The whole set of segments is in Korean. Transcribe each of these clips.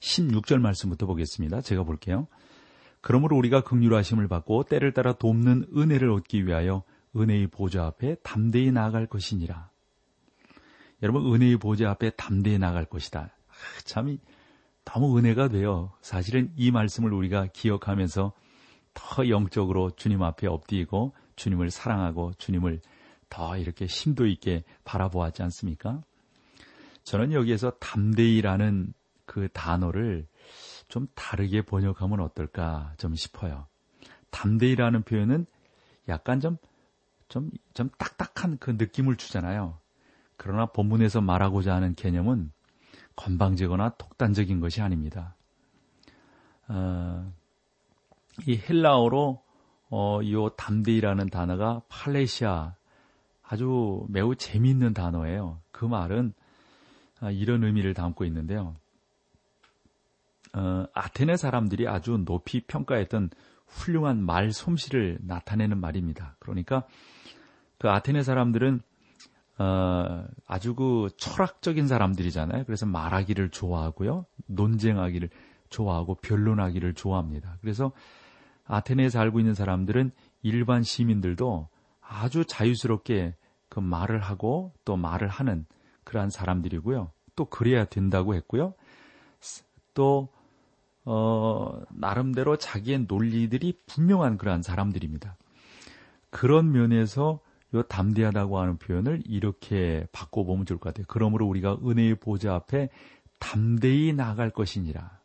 16절 말씀부터 보겠습니다. 제가 볼게요. 그러므로 우리가 극률하심을 받고 때를 따라 돕는 은혜를 얻기 위하여 은혜의 보좌 앞에 담대히 나아갈 것이니라. 여러분 은혜의 보좌 앞에 담대히 나아갈 것이다. 참 너무 은혜가 돼요. 사실은 이 말씀을 우리가 기억하면서 더 영적으로 주님 앞에 엎드리고 주님을 사랑하고 주님을 더 이렇게 심도 있게 바라보았지 않습니까? 저는 여기에서 담대히라는 그 단어를 좀 다르게 번역하면 어떨까 좀 싶어요. 담대히라는 표현은 약간 좀, 좀, 좀 딱딱한 그 느낌을 주잖아요. 그러나 본문에서 말하고자 하는 개념은 건방지거나 독단적인 것이 아닙니다. 어, 이 헬라어로 어, 이 담대히라는 단어가 팔레시아 아주 매우 재미있는 단어예요. 그 말은 아, 이런 의미를 담고 있는데요. 어, 아테네 사람들이 아주 높이 평가했던 훌륭한 말 솜씨를 나타내는 말입니다. 그러니까 그 아테네 사람들은 어, 아주 그 철학적인 사람들이잖아요. 그래서 말하기를 좋아하고요. 논쟁하기를 좋아하고 변론하기를 좋아합니다. 그래서 아테네에 살고 있는 사람들은 일반 시민들도 아주 자유스럽게 그 말을 하고 또 말을 하는 그러한 사람들이고요. 또 그래야 된다고 했고요. 또 어, 나름대로 자기의 논리들이 분명한 그러한 사람들입니다. 그런 면에서 요 담대하다고 하는 표현을 이렇게 바꿔보면 좋을 것 같아요. 그러므로 우리가 은혜의 보좌 앞에 담대히 나아갈 것이니라.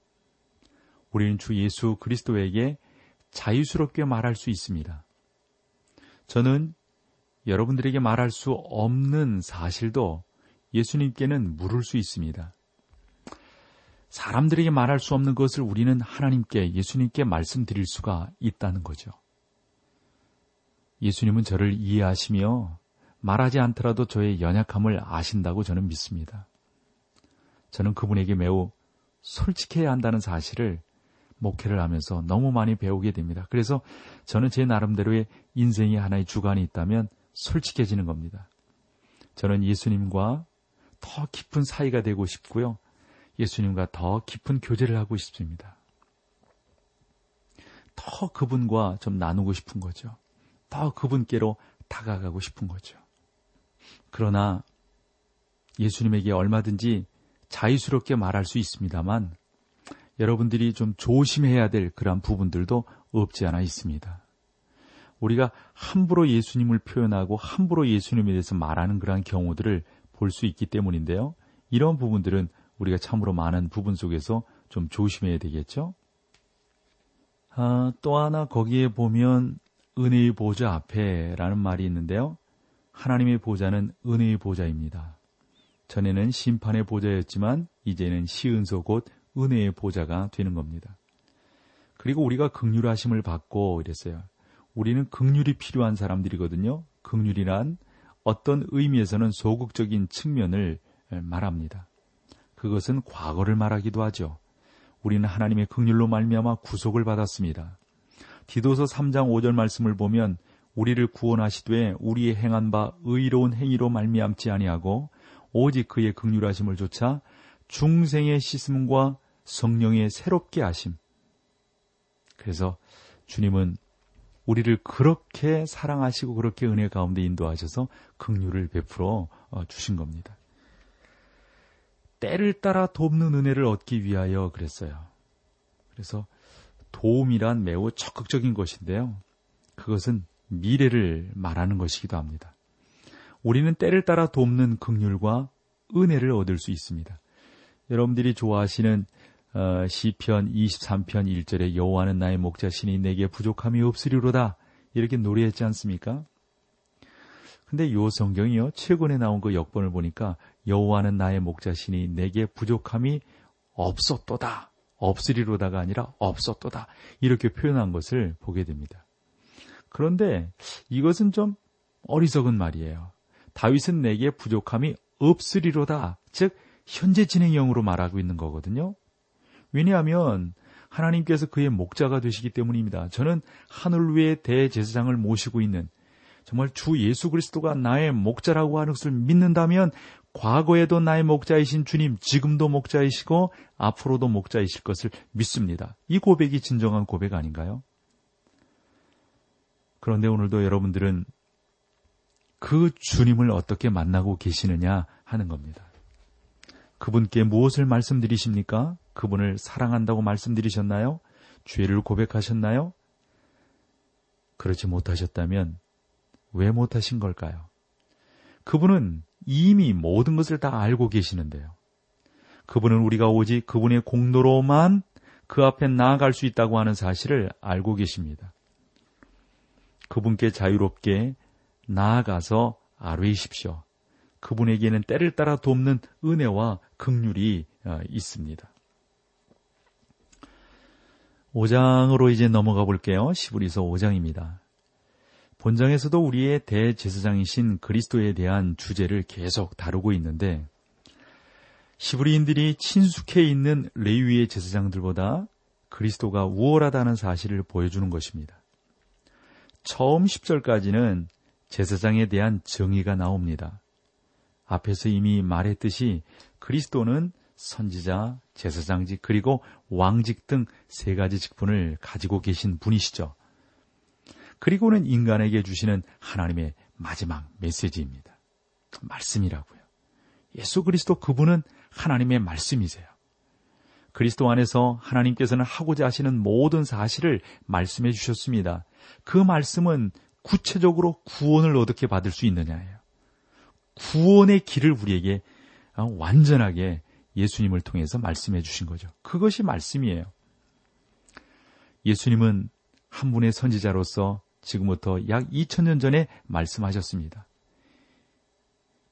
우리는 주 예수 그리스도에게 자유스럽게 말할 수 있습니다. 저는 여러분들에게 말할 수 없는 사실도 예수님께는 물을 수 있습니다. 사람들에게 말할 수 없는 것을 우리는 하나님께, 예수님께 말씀드릴 수가 있다는 거죠. 예수님은 저를 이해하시며 말하지 않더라도 저의 연약함을 아신다고 저는 믿습니다. 저는 그분에게 매우 솔직해야 한다는 사실을 목회를 하면서 너무 많이 배우게 됩니다. 그래서 저는 제 나름대로의 인생이 하나의 주관이 있다면 솔직해지는 겁니다. 저는 예수님과 더 깊은 사이가 되고 싶고요. 예수님과 더 깊은 교제를 하고 싶습니다. 더 그분과 좀 나누고 싶은 거죠. 더 그분께로 다가가고 싶은 거죠. 그러나 예수님에게 얼마든지 자유스럽게 말할 수 있습니다만 여러분들이 좀 조심해야 될 그러한 부분들도 없지 않아 있습니다. 우리가 함부로 예수님을 표현하고 함부로 예수님에 대해서 말하는 그러한 경우들을 볼 수 있기 때문인데요. 이런 부분들은 우리가 참으로 많은 부분 속에서 좀 조심해야 되겠죠. 아, 또 하나 거기에 보면 은혜의 보좌 앞에라는 말이 있는데요. 하나님의 보좌는 은혜의 보좌입니다. 전에는 심판의 보좌였지만 이제는 시은소 곧 은혜의 보좌가 되는 겁니다. 그리고 우리가 극률하심을 받고 이랬어요. 우리는 극률이 필요한 사람들이거든요. 극률이란 어떤 의미에서는 소극적인 측면을 말합니다. 그것은 과거를 말하기도 하죠. 우리는 하나님의 극률로 말미암아 구속을 받았습니다. 디도서 3장 5절 말씀을 보면 우리를 구원하시되 우리의 행한 바 의로운 행위로 말미암지 아니하고 오직 그의 극률하심을 조차 중생의 씻음과 성령의 새롭게 하심. 그래서 주님은 우리를 그렇게 사랑하시고 그렇게 은혜 가운데 인도하셔서 긍휼을 베풀어 어, 주신 겁니다. 때를 따라 돕는 은혜를 얻기 위하여 그랬어요. 그래서 도움이란 매우 적극적인 것인데요. 그것은 미래를 말하는 것이기도 합니다. 우리는 때를 따라 돕는 긍휼과 은혜를 얻을 수 있습니다. 여러분들이 좋아하시는 어, 시편 23편 1절에 여호와는 나의 목자시니 내게 부족함이 없으리로다 이렇게 노래했지 않습니까? 근데 요 성경이요 최근에 나온 그 역본을 보니까 여호와는 나의 목자시니 내게 부족함이 없었도다 없으리로다가 아니라 없었도다. 이렇게 표현한 것을 보게 됩니다. 그런데 이것은 좀 어리석은 말이에요. 다윗은 내게 부족함이 없으리로다. 즉, 현재 진행형으로 말하고 있는 거거든요. 왜냐하면 하나님께서 그의 목자가 되시기 때문입니다. 저는 하늘 위에 대제사장을 모시고 있는 정말 주 예수 그리스도가 나의 목자라고 하는 것을 믿는다면 과거에도 나의 목자이신 주님, 지금도 목자이시고 앞으로도 목자이실 것을 믿습니다. 이 고백이 진정한 고백 아닌가요? 그런데 오늘도 여러분들은 그 주님을 어떻게 만나고 계시느냐 하는 겁니다. 그분께 무엇을 말씀드리십니까? 그분을 사랑한다고 말씀드리셨나요? 죄를 고백하셨나요? 그렇지 못하셨다면 왜 못하신 걸까요? 그분은 이미 모든 것을 다 알고 계시는데요. 그분은 우리가 오직 그분의 공로로만 그 앞에 나아갈 수 있다고 하는 사실을 알고 계십니다. 그분께 자유롭게 나아가서 아뢰이십시오. 그분에게는 때를 따라 돕는 은혜와 극률이 어, 있습니다. 5장으로 이제 넘어가 볼게요. 시브리서 5장입니다. 본장에서도 우리의 대제사장이신 그리스도에 대한 주제를 계속 다루고 있는데 시브리인들이 친숙해 있는 레위의 제사장들보다 그리스도가 우월하다는 사실을 보여주는 것입니다. 처음 10절까지는 제사장에 대한 정의가 나옵니다. 앞에서 이미 말했듯이 그리스도는 선지자, 제사장직, 그리고 왕직 등 세 가지 직분을 가지고 계신 분이시죠. 그리고는 인간에게 주시는 하나님의 마지막 메시지입니다. 말씀이라고요. 예수 그리스도 그분은 하나님의 말씀이세요. 그리스도 안에서 하나님께서는 하고자 하시는 모든 사실을 말씀해 주셨습니다. 그 말씀은 구체적으로 구원을 어떻게 받을 수 있느냐예요. 구원의 길을 우리에게 완전하게 예수님을 통해서 말씀해 주신 거죠. 그것이 말씀이에요. 예수님은 한 분의 선지자로서 지금부터 약 2000년 전에 말씀하셨습니다.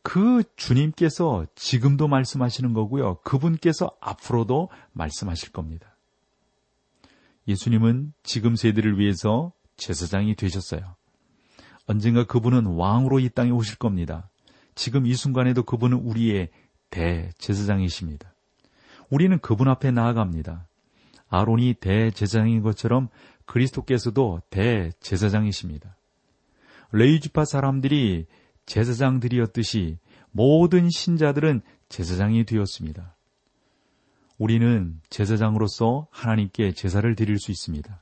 그 주님께서 지금도 말씀하시는 거고요. 그분께서 앞으로도 말씀하실 겁니다. 예수님은 지금 세대를 위해서 제사장이 되셨어요. 언젠가 그분은 왕으로 이 땅에 오실 겁니다. 지금 이 순간에도 그분은 우리의 대제사장이십니다. 우리는 그분 앞에 나아갑니다. 아론이 대제사장인 것처럼 그리스도께서도 대제사장이십니다. 레이지파 사람들이 제사장들이었듯이 모든 신자들은 제사장이 되었습니다. 우리는 제사장으로서 하나님께 제사를 드릴 수 있습니다.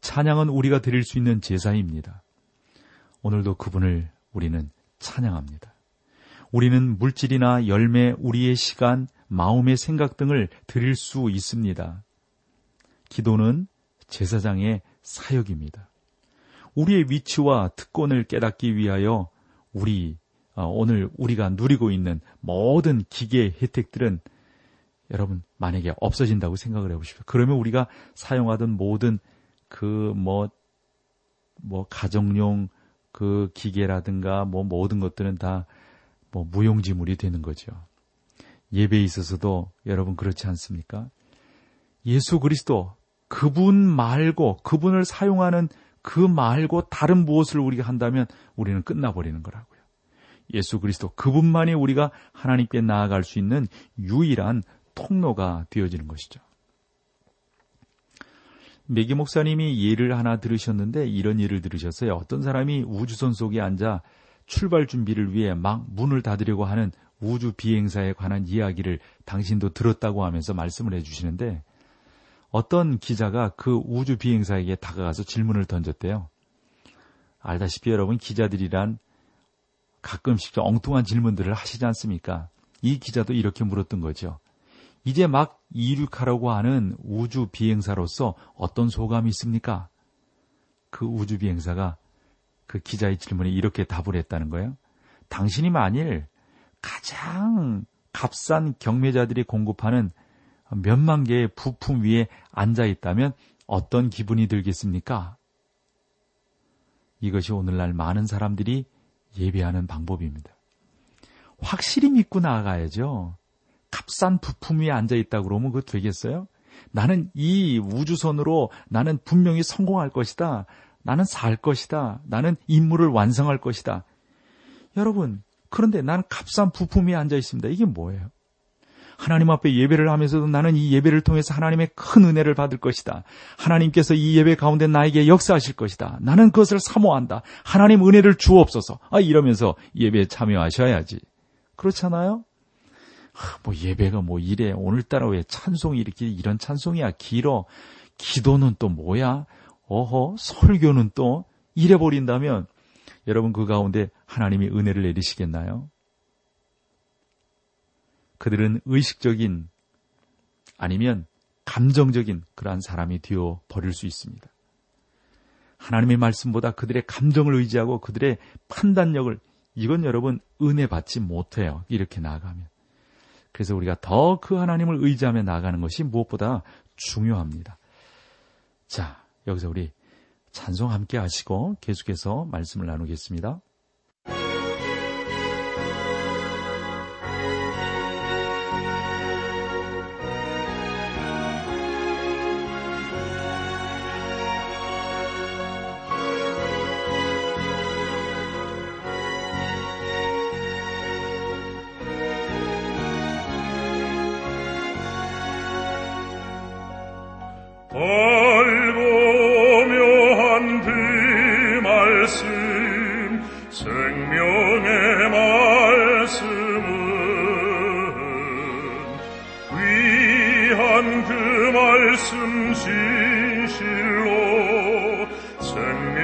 찬양은 우리가 드릴 수 있는 제사입니다. 오늘도 그분을 우리는 찬양합니다. 우리는 물질이나 열매, 우리의 시간, 마음의 생각 등을 드릴 수 있습니다. 기도는 제사장의 사역입니다. 우리의 위치와 특권을 깨닫기 위하여 우리 어, 오늘 우리가 누리고 있는 모든 기계 혜택들은 여러분 만약에 없어진다고 생각을 해보십시오. 그러면 우리가 사용하던 모든 그 뭐뭐 뭐 가정용 그 기계라든가 뭐 모든 것들은 다 뭐 무용지물이 되는 거죠. 예배에 있어서도 여러분 그렇지 않습니까? 예수 그리스도 그분 말고 그분을 사용하는 그 말고 다른 무엇을 우리가 한다면 우리는 끝나버리는 거라고요. 예수 그리스도 그분만이 우리가 하나님께 나아갈 수 있는 유일한 통로가 되어지는 것이죠. 메기 목사님이 예를 하나 들으셨는데 이런 예를 들으셨어요. 어떤 사람이 우주선 속에 앉아 출발 준비를 위해 막 문을 닫으려고 하는 우주 비행사에 관한 이야기를 당신도 들었다고 하면서 말씀을 해주시는데 어떤 기자가 그 우주 비행사에게 다가가서 질문을 던졌대요. 알다시피 여러분 기자들이란 가끔씩 좀 엉뚱한 질문들을 하시지 않습니까? 이 기자도 이렇게 물었던 거죠. 이제 막 이륙하라고 하는 우주 비행사로서 어떤 소감이 있습니까? 그 우주 비행사가 그 기자의 질문에 이렇게 답을 했다는 거예요. 당신이 만일 가장 값싼 경매자들이 공급하는 몇만 개의 부품 위에 앉아 있다면 어떤 기분이 들겠습니까? 이것이 오늘날 많은 사람들이 예배하는 방법입니다. 확실히 믿고 나아가야죠. 값싼 부품 위에 앉아 있다 그러면 그거 되겠어요? 나는 이 우주선으로 나는 분명히 성공할 것이다. 나는 살 것이다. 나는 임무를 완성할 것이다. 여러분, 그런데 나는 값싼 부품이 앉아 있습니다. 이게 뭐예요? 하나님 앞에 예배를 하면서도 나는 이 예배를 통해서 하나님의 큰 은혜를 받을 것이다. 하나님께서 이 예배 가운데 나에게 역사하실 것이다. 나는 그것을 사모한다. 하나님 은혜를 주옵소서. 아, 이러면서 예배에 참여하셔야지. 그렇잖아요? 아, 뭐 예배가 뭐 이래. 오늘따라 왜 찬송이 이렇게 이런 찬송이야. 길어. 기도는 또 뭐야? 어허, 설교는 또 이래 버린다면 여러분 그 가운데 하나님이 은혜를 내리시겠나요? 그들은 의식적인 아니면 감정적인 그러한 사람이 되어 버릴 수 있습니다. 하나님의 말씀보다 그들의 감정을 의지하고 그들의 판단력을 이건 여러분 은혜 받지 못해요. 이렇게 나아가면. 그래서 우리가 더 그 하나님을 의지하며 나아가는 것이 무엇보다 중요합니다. 자, 여기서 우리 찬송 함께 하시고 계속해서 말씀을 나누겠습니다. 진실로 생명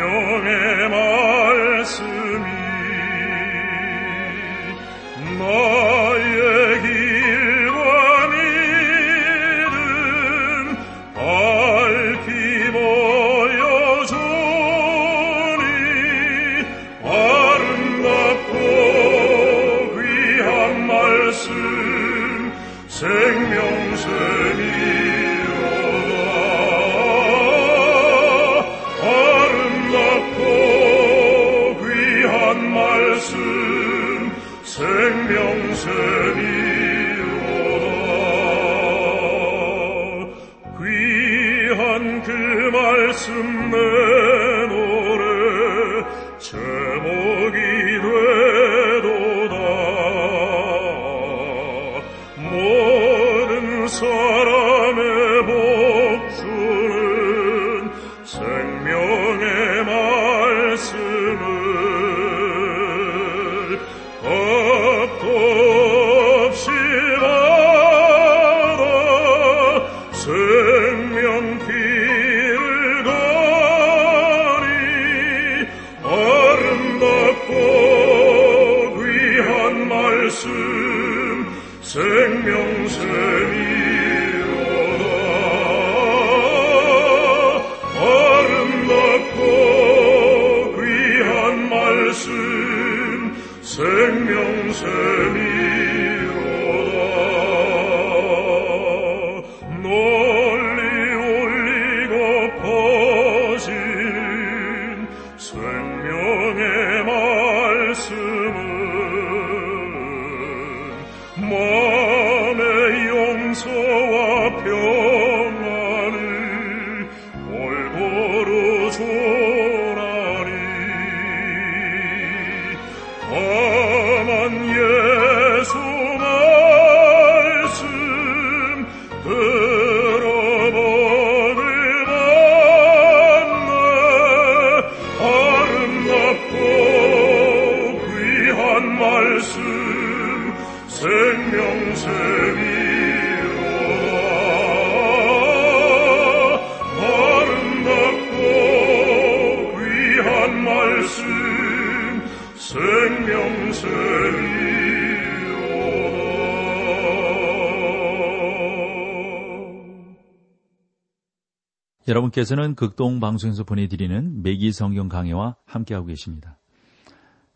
여러분께서는 극동 방송에서 보내드리는 매기 성경 강해와 함께하고 계십니다.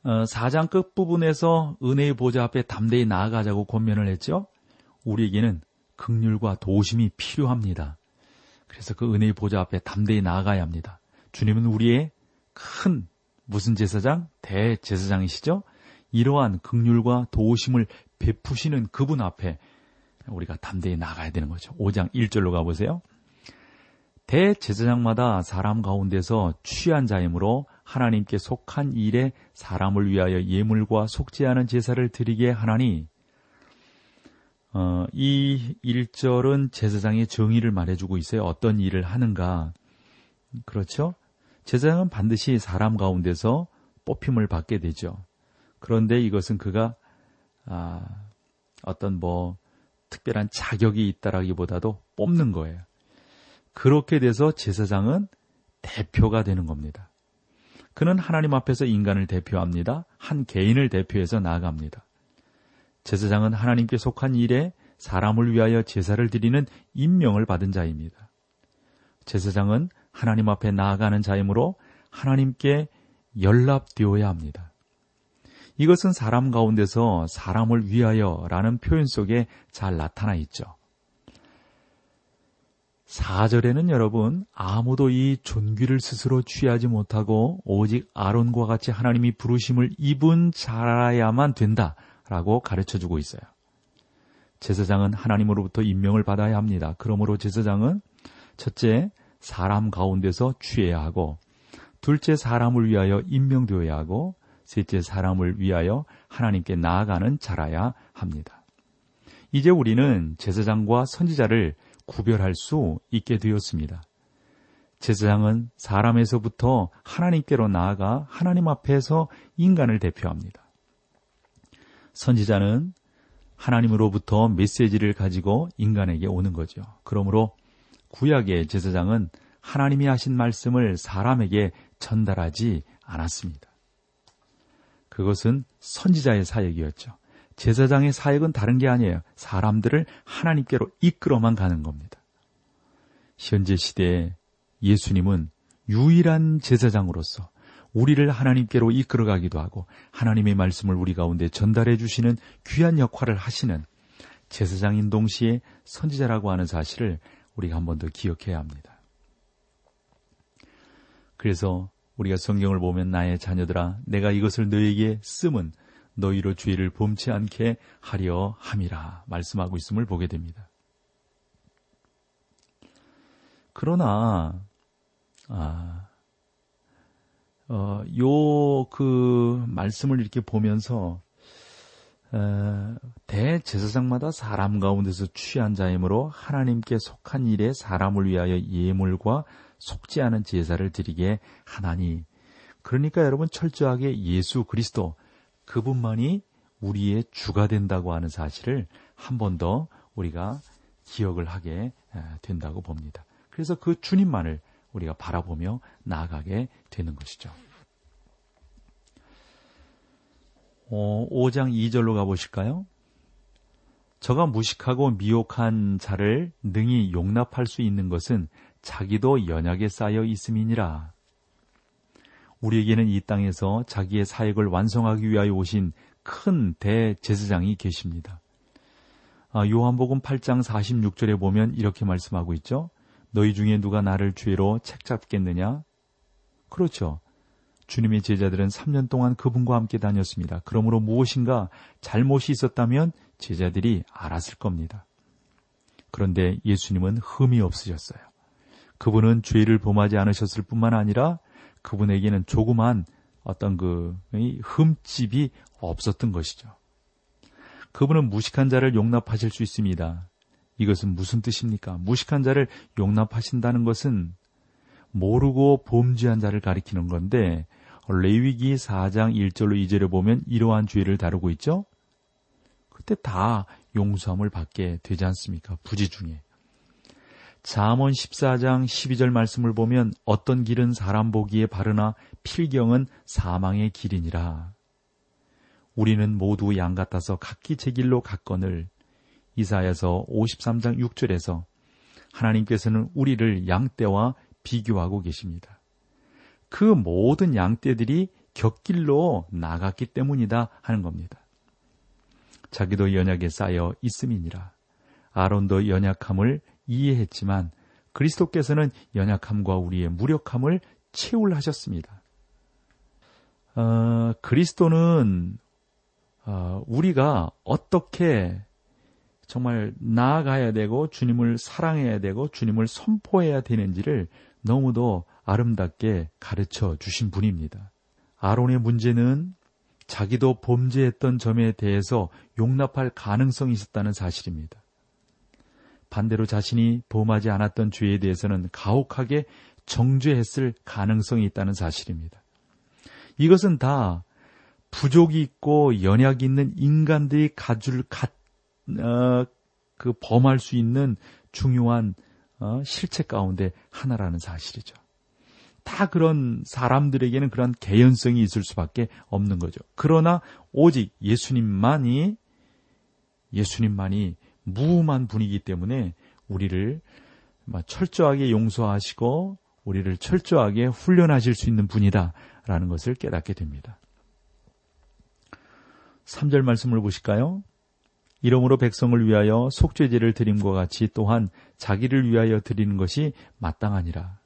어, 4장 끝부분에서 은혜의 보좌 앞에 담대히 나아가자고 권면을 했죠. 우리에게는 극률과 도심이 필요합니다. 그래서 그 은혜의 보좌 앞에 담대히 나아가야 합니다. 주님은 우리의 큰 무슨 제사장? 대제사장이시죠? 이러한 극률과 도심을 베푸시는 그분 앞에 우리가 담대히 나가야 되는 거죠. 5장 1절로 가보세요. 대제사장마다 사람 가운데서 취한 자이므로 하나님께 속한 일에 사람을 위하여 예물과 않은 제사를 드리게 하나니 어, 이 1절은 제사장의 정의를 말해주고 있어요. 어떤 일을 하는가. 그렇죠? 제사장은 반드시 사람 가운데서 뽑힘을 받게 되죠. 그런데 이것은 그가 아, 어떤 뭐 특별한 자격이 있다라기보다도 뽑는 거예요. 그렇게 돼서 제사장은 대표가 되는 겁니다. 그는 하나님 앞에서 인간을 대표합니다. 한 개인을 대표해서 나아갑니다. 제사장은 하나님께 속한 일에 사람을 위하여 제사를 드리는 임명을 받은 자입니다. 제사장은 하나님 앞에 나아가는 자이므로 하나님께 연락되어야 합니다. 이것은 사람 가운데서 사람을 위하여 라는 표현 속에 잘 나타나 있죠. 4절에는 여러분, 아무도 이 존귀를 스스로 취하지 못하고 오직 아론과 같이 하나님이 부르심을 입은 자라야만 된다. 라고 가르쳐 주고 있어요. 제사장은 하나님으로부터 임명을 받아야 합니다. 그러므로 제사장은 첫째, 사람 가운데서 취해야 하고, 둘째, 사람을 위하여 임명되어야 하고, 셋째, 사람을 위하여 하나님께 나아가는 자라야 합니다. 이제 우리는 제사장과 선지자를 구별할 수 있게 되었습니다. 제사장은 사람에서부터 하나님께로 나아가 하나님 앞에서 인간을 대표합니다. 선지자는 하나님으로부터 메시지를 가지고 인간에게 오는 거죠. 그러므로 구약의 제사장은 하나님이 하신 말씀을 사람에게 전달하지 않았습니다. 그것은 선지자의 사역이었죠. 제사장의 사역은 다른 게 아니에요. 사람들을 하나님께로 이끌어만 가는 겁니다. 현재 시대에 예수님은 유일한 제사장으로서 우리를 하나님께로 이끌어가기도 하고 하나님의 말씀을 우리 가운데 전달해 주시는 귀한 역할을 하시는 제사장인 동시에 선지자라고 하는 사실을 우리가 한 번 더 기억해야 합니다. 그래서 우리가 성경을 보면 나의 자녀들아 내가 이것을 너에게 쓰면 너희로 죄를 범치 않게 하려 함이라 말씀하고 있음을 보게 됩니다. 그러나 아, 어, 요 그 말씀을 이렇게 보면서 어, 대제사장마다 사람 가운데서 취한 자이므로 하나님께 속한 일에 사람을 위하여 예물과 속지 않은 제사를 드리게 하나니 그러니까 여러분 철저하게 예수 그리스도 그분만이 우리의 주가 된다고 하는 사실을 한 번 더 우리가 기억을 하게 된다고 봅니다. 그래서 그 주님만을 우리가 바라보며 나아가게 되는 것이죠. 어, 5장 2절로 가보실까요? 저가 무식하고 미혹한 자를 능히 용납할 수 있는 것은 자기도 연약에 쌓여 있음이니라. 우리에게는 이 땅에서 자기의 사역을 완성하기 위하여 오신 큰 대제사장이 계십니다. 아, 요한복음 8장 46절에 보면 이렇게 말씀하고 있죠. 너희 중에 누가 나를 죄로 책잡겠느냐? 그렇죠. 주님의 제자들은 3년 동안 그분과 함께 다녔습니다. 그러므로 무엇인가 잘못이 있었다면 제자들이 알았을 겁니다. 그런데 예수님은 흠이 없으셨어요. 그분은 죄를 범하지 않으셨을 뿐만 아니라 그분에게는 조그만 어떤 그 흠집이 없었던 것이죠. 그분은 무식한 자를 용납하실 수 있습니다. 이것은 무슨 뜻입니까? 무식한 자를 용납하신다는 것은 모르고 범죄한 자를 가리키는 건데 레위기 4장 1절로 2절에 보면 이러한 죄를 다루고 있죠. 그때 다 용서함을 받게 되지 않습니까? 부지 중에. 잠언 14장 12절 말씀을 보면 어떤 길은 사람 보기에 바르나 필경은 사망의 길이니라. 우리는 모두 양 같아서 각기 제 길로 갔거늘 이사야서 53장 6절에서 하나님께서는 우리를 양떼와 비교하고 계십니다. 그 모든 양떼들이 곁길로 나갔기 때문이다 하는 겁니다. 자기도 연약에 쌓여 있음이니라. 아론도 연약함을 이해했지만 그리스도께서는 연약함과 우리의 무력함을 채울하셨습니다. 어, 그리스도는 어, 우리가 어떻게 정말 나아가야 되고 주님을 사랑해야 되고 주님을 선포해야 되는지를 너무도 아름답게 가르쳐 주신 분입니다. 아론의 문제는 자기도 범죄했던 점에 대해서 용납할 가능성이 있었다는 사실입니다. 반대로 자신이 범하지 않았던 죄에 대해서는 가혹하게 정죄했을 가능성이 있다는 사실입니다. 이것은 다 부족이 있고 연약이 있는 인간들이 가줄 가, 어, 그 범할 수 있는 중요한 어, 실체 가운데 하나라는 사실이죠. 다 그런 사람들에게는 그런 개연성이 있을 수밖에 없는 거죠. 그러나 오직 예수님만이 예수님만이 무음한 분이기 때문에 우리를 철저하게 용서하시고 우리를 철저하게 훈련하실 수 있는 분이다라는 것을 깨닫게 됩니다. 3절 말씀을 보실까요? 이러므로 백성을 위하여 속죄제를 드림과 같이 또한 자기를 위하여 드리는 것이 마땅하니라.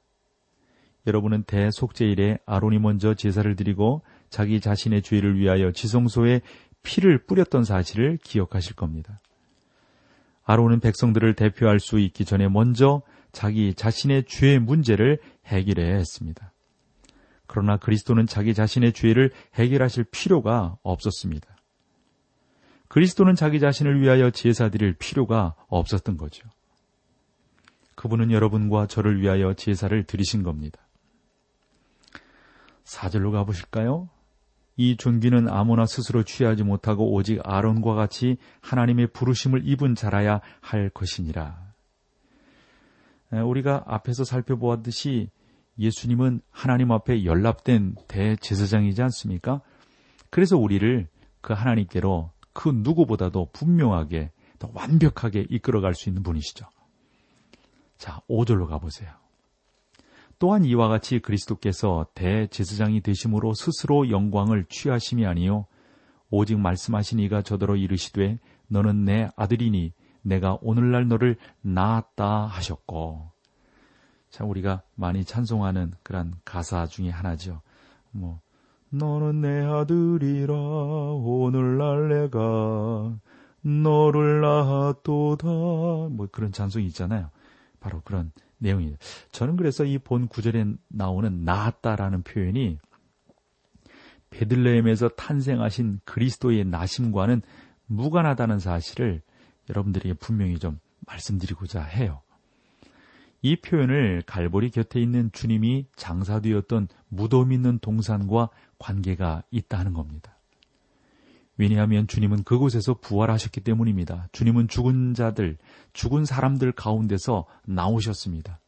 여러분은 대속죄일에 아론이 먼저 제사를 드리고 자기 자신의 죄를 위하여 지성소에 피를 뿌렸던 사실을 기억하실 겁니다. 아론은 백성들을 대표할 수 있기 전에 먼저 자기 자신의 죄의 문제를 해결해야 했습니다. 그러나 그리스도는 자기 자신의 죄를 해결하실 필요가 없었습니다. 그리스도는 자기 자신을 위하여 제사 드릴 필요가 없었던 거죠. 그분은 여러분과 저를 위하여 제사를 드리신 겁니다. 사절로 가보실까요? 이 존귀는 아무나 스스로 취하지 못하고 오직 아론과 같이 하나님의 부르심을 입은 자라야 할 것이니라. 우리가 앞에서 살펴보았듯이 예수님은 하나님 앞에 연락된 대제사장이지 않습니까? 그래서 우리를 그 하나님께로 그 누구보다도 분명하게 더 완벽하게 이끌어갈 수 있는 분이시죠. 자, 5절로 가보세요. 또한 이와 같이 그리스도께서 대제사장이 되심으로 스스로 영광을 취하심이 아니요 오직 말씀하신 이가 저더러 이르시되 너는 내 아들이니 내가 오늘날 너를 낳았다 하셨고 자 우리가 많이 찬송하는 그런 가사 중에 하나죠. 뭐 너는 내 아들이라 오늘날 내가 너를 낳았도다 뭐 그런 찬송이 있잖아요. 바로 그런 내용이에요. 저는 그래서 이 본 구절에 나오는 낳았다라는 표현이 베들레헴에서 탄생하신 그리스도의 나심과는 무관하다는 사실을 여러분들에게 분명히 좀 말씀드리고자 해요. 이 표현을 갈보리 곁에 있는 주님이 장사되었던 무덤 있는 동산과 관계가 있다는 겁니다. 왜냐하면 주님은 그곳에서 부활하셨기 때문입니다. 주님은 죽은 자들, 죽은 사람들 가운데서 나오셨습니다.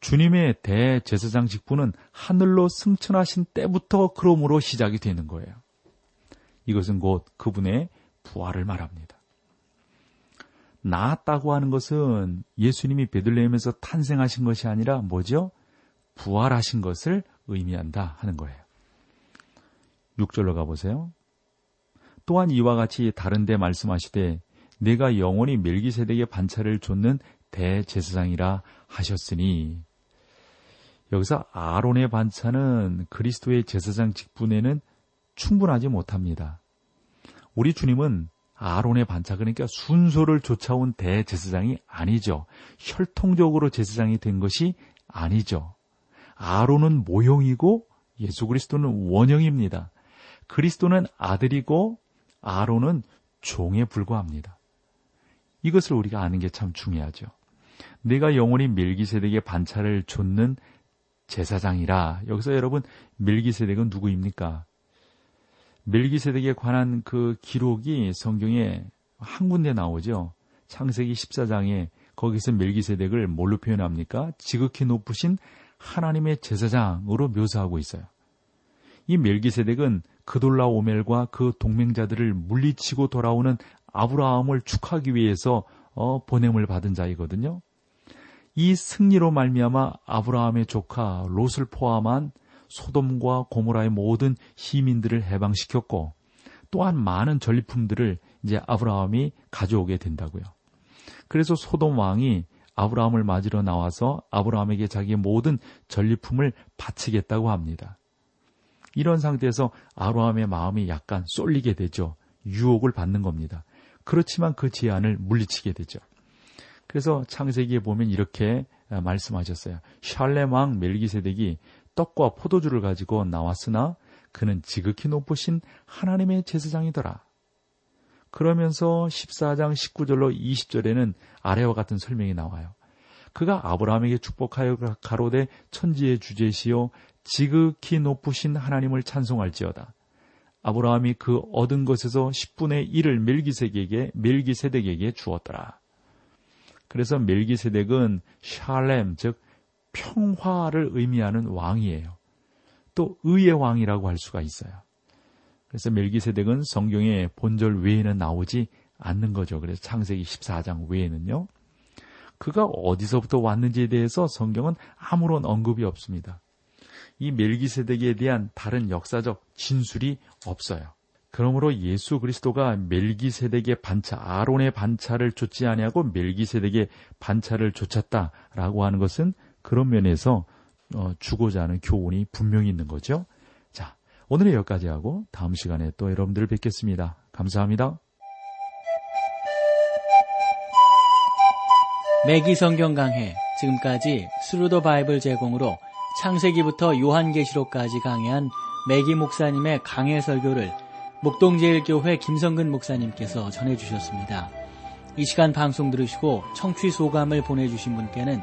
주님의 대제사장 직분은 하늘로 승천하신 때부터 그러므로 시작이 되는 거예요. 이것은 곧 그분의 부활을 말합니다. 나았다고 하는 것은 예수님이 베들레헴에서 탄생하신 것이 아니라 뭐죠? 부활하신 것을 의미한다 하는 거예요. 6절로 가보세요. 또한 이와 같이 다른 데 말씀하시되 내가 영원히 멜기세덱의 반차를 좇는 대제사장이라 하셨으니 여기서 아론의 반차는 그리스도의 제사장 직분에는 충분하지 못합니다. 우리 주님은 아론의 반차 그러니까 순서를 쫓아온 대제사장이 아니죠. 혈통적으로 제사장이 된 것이 아니죠. 아론은 모형이고 예수 그리스도는 원형입니다. 그리스도는 아들이고 아론은 종에 불과합니다. 이것을 우리가 아는 게 참 중요하죠. 내가 영원히 밀기세덱의 반차를 좇는 제사장이라. 여기서 여러분 밀기세덱은 누구입니까? 밀기세덱에 관한 그 기록이 성경에 한 군데 나오죠. 창세기 14장에 거기서 밀기세덱을 뭘로 표현합니까? 지극히 높으신 하나님의 제사장으로 묘사하고 있어요. 이 멜기세덱은 그돌라 오멜과 그 동맹자들을 물리치고 돌아오는 아브라함을 축하하기 위해서 어, 보냄을 받은 자이거든요. 이 승리로 말미암아 아브라함의 조카 롯을 포함한 소돔과 고모라의 모든 시민들을 해방시켰고 또한 많은 전리품들을 이제 아브라함이 가져오게 된다고요. 그래서 소돔 왕이 아브라함을 맞으러 나와서 아브라함에게 자기의 모든 전리품을 바치겠다고 합니다. 이런 상태에서 아브라함의 마음이 약간 쏠리게 되죠. 유혹을 받는 겁니다. 그렇지만 그 제안을 물리치게 되죠. 그래서 창세기에 보면 이렇게 아, 말씀하셨어요. 샬렘 왕 멜기세덱이 떡과 포도주를 가지고 나왔으나 그는 지극히 높으신 하나님의 제사장이더라. 그러면서 14장 19절로 20절에는 아래와 같은 설명이 나와요. 그가 아브라함에게 축복하여 가로되 천지의 주제시요 지극히 높으신 하나님을 찬송할지어다. 아브라함이 그 얻은 것에서 10분의 1을 멜기세덱에게 멜기세덱에게 주었더라. 그래서 멜기세덱은 샬렘 즉 평화를 의미하는 왕이에요. 또 의의 왕이라고 할 수가 있어요. 그래서 멜기세덱은 성경의 본절 외에는 나오지 않는 거죠. 그래서 창세기 14장 외에는요. 그가 어디서부터 왔는지에 대해서 성경은 아무런 언급이 없습니다. 이 멜기세덱에 대한 다른 역사적 진술이 없어요. 그러므로 예수 그리스도가 멜기세덱의 반차, 아론의 반차를 쫓지 아니하고 멜기세덱의 반차를 쫓았다라고 하는 것은 그런 면에서 어, 주고자 하는 교훈이 분명히 있는 거죠. 자, 오늘은 여기까지 하고 다음 시간에 또 여러분들을 뵙겠습니다. 감사합니다. 맥기 성경 강해 지금까지 Thru the Bible 제공으로 창세기부터 요한계시록까지 강해한 맥기 목사님의 강해 설교를 목동제일교회 김성근 목사님께서 전해주셨습니다. 이 시간 방송 들으시고 청취 소감을 보내주신 분께는